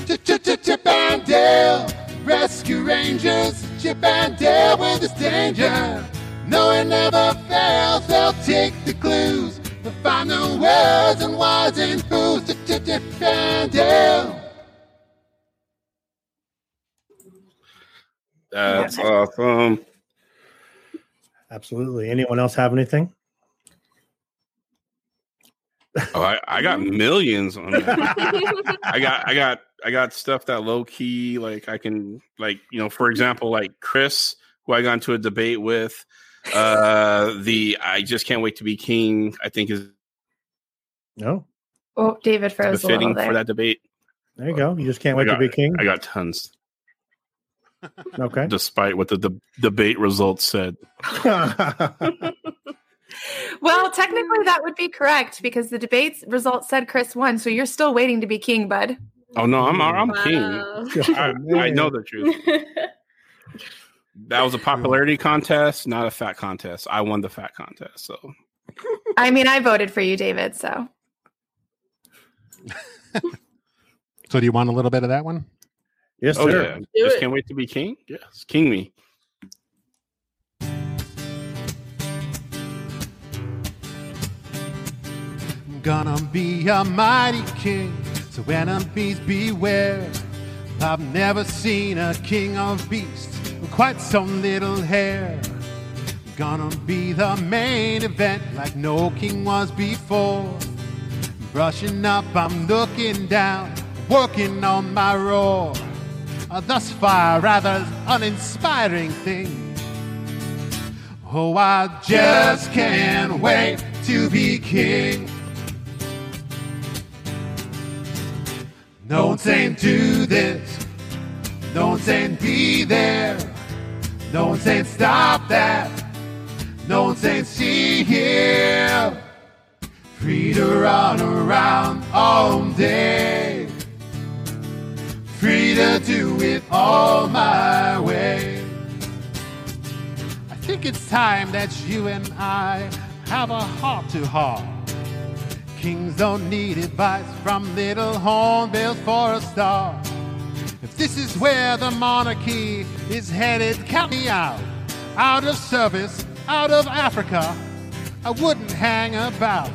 Chip, and Dale, Rescue Rangers, Chip and Dale when there's danger. No, it never fails, they'll take the clues. The final words and whys and who's to defend him. That's awesome. Absolutely. Anyone else have anything? Oh, I, I got millions on that. I got I got I got stuff that low key like I can like you know for example like Chris who I got into a debate with uh the I just can't wait to be king I think is No, Oh, David froze a little there. for that debate. there you go. You just can't wait I to be king. I got tons Okay. despite what the, the debate results said. Well, technically that would be correct because the debates results said Chris won, so you're still waiting to be king, bud. Oh no, I'm I'm king. I, I know the truth. That was a mm. popularity contest, not a fat contest. I won the fat contest, so I mean, I voted for you, David, so So do you want a little bit of that one? yes, oh sir. yeah, just it. can't wait to be king. Yes, king me. I'm gonna be a mighty king, so enemies beware. I've never seen a king of beasts with quite some little hair. Gonna be the main event like no king was before. Brushing up, I'm looking down, working on my roar. Uh, thus far, rather uninspiring thing. Oh, I just can't wait to be king. No one saying do this. No one saying be there. No one saying stop that. No one saying see here. Free to run around all day. Free to do it all my way. I think it's time that you and I have a heart to heart. Kings don't need advice from little hornbills for a start. If this is where the monarchy is headed, count me out. Out of service, out of Africa, I wouldn't hang about.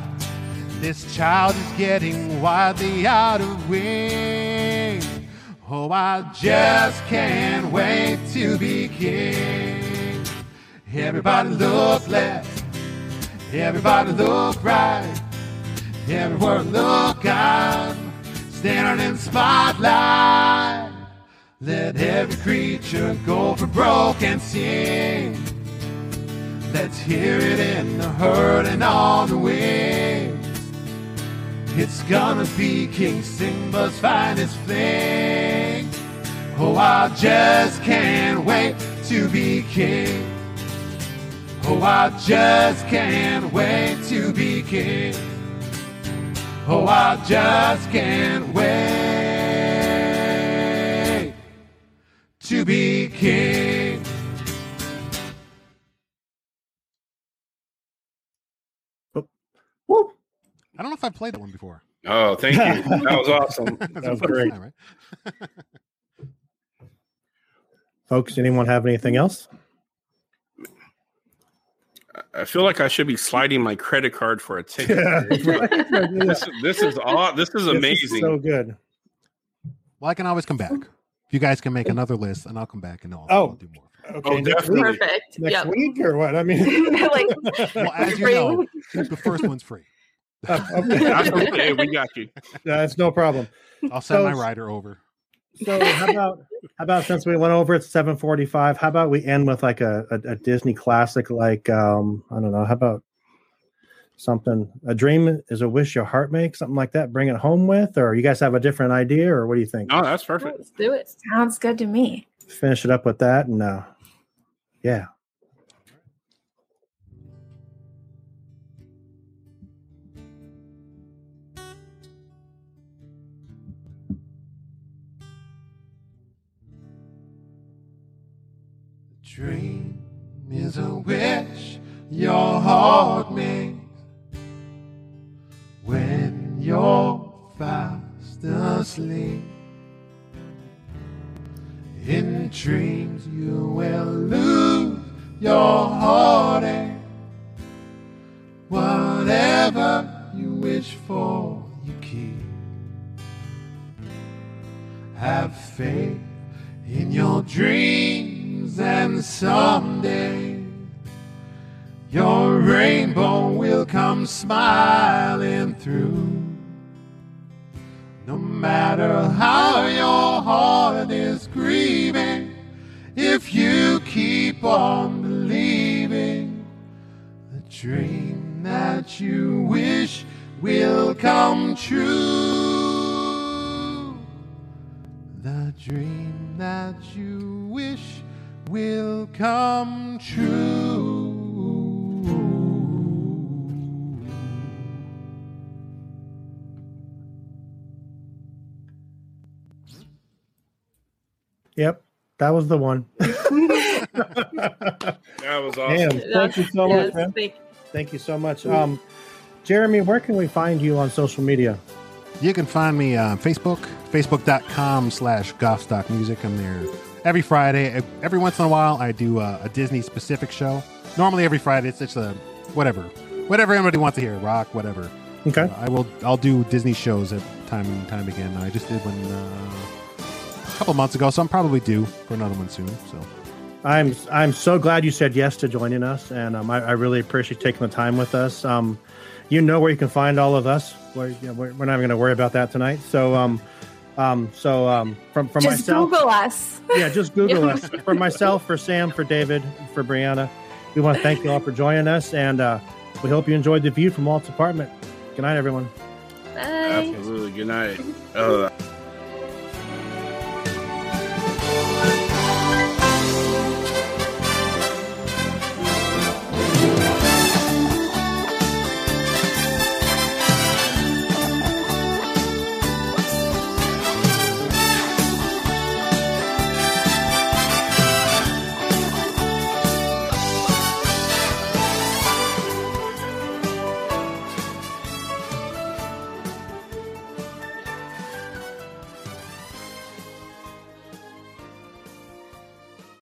This child is getting wildly out of wing. Oh, I just can't wait to be king. Everybody look left, everybody look right. Everywhere look, I'm standing in spotlight. Let every creature go for broke and sing. Let's hear it in the herd and on the wings. It's gonna be King Simba's finest fling. Oh, I just can't wait to be king. Oh, I just can't wait to be king. Oh, I just can't wait to be king. Oh. Woo. I don't know if I've played that one before. Oh, thank you. That was awesome. That was great. All right. Folks, anyone have anything else? I feel like I should be sliding my credit card for a ticket. Yeah, this, this is all. This is This is amazing. so good. Well, I can always come back. You guys can make another list, and I'll come back and I'll, Oh. I'll do more. Okay, Oh, next week, definitely. Perfect. next Yep. week or what? I mean, like Well, as you Free. know, the first one's free. Oh, That's okay. okay. We got you. That's no problem. I'll send So- my rider over. So how about how about since we went over at seven forty five, how about we end with like a, a, a Disney classic like um I don't know, how about something a dream is a wish your heart makes, something like that, bring it home with, or you guys have a different idea, or what do you think? Oh, that's perfect. Let's do it. sounds good to me. Finish it up with that and uh yeah. Dream is a wish your heart makes when you're fast asleep. In dreams, you will lose your heartache. Whatever you wish for, you keep. Have faith in your dreams, and someday your rainbow will come smiling through. No matter how your heart is grieving, if you keep on believing, the dream that you wish will come true. The dream that you wish will come true. Yep, that was the one. That was awesome. Damn, thank you so much, man. thank- Thank you so much. Um, Jeremy, where can we find you on social media? You can find me on Facebook, facebook.com slash Music. I'm there every Friday. Every once in a while, I do a, a Disney specific show. Normally every Friday, it's just a whatever, whatever anybody wants to hear, rock, whatever. Okay. I will. I'll do Disney shows at time and time again. I just did one uh, a couple months ago, so I'm probably due for another one soon. So I'm I'm so glad you said yes to joining us, and um, I, I really appreciate taking the time with us. Um, you know where you can find all of us. We're, you know, we're, we're not even going to worry about that tonight. So, um, um, so um, from from Just myself, Google us. yeah, just Google us. For myself, for Sam, for David, for Brianna, we want to thank you all for joining us, and uh, we hope you enjoyed the view from Walt's apartment. Good night, everyone. Bye. Absolutely. Good night. Uh,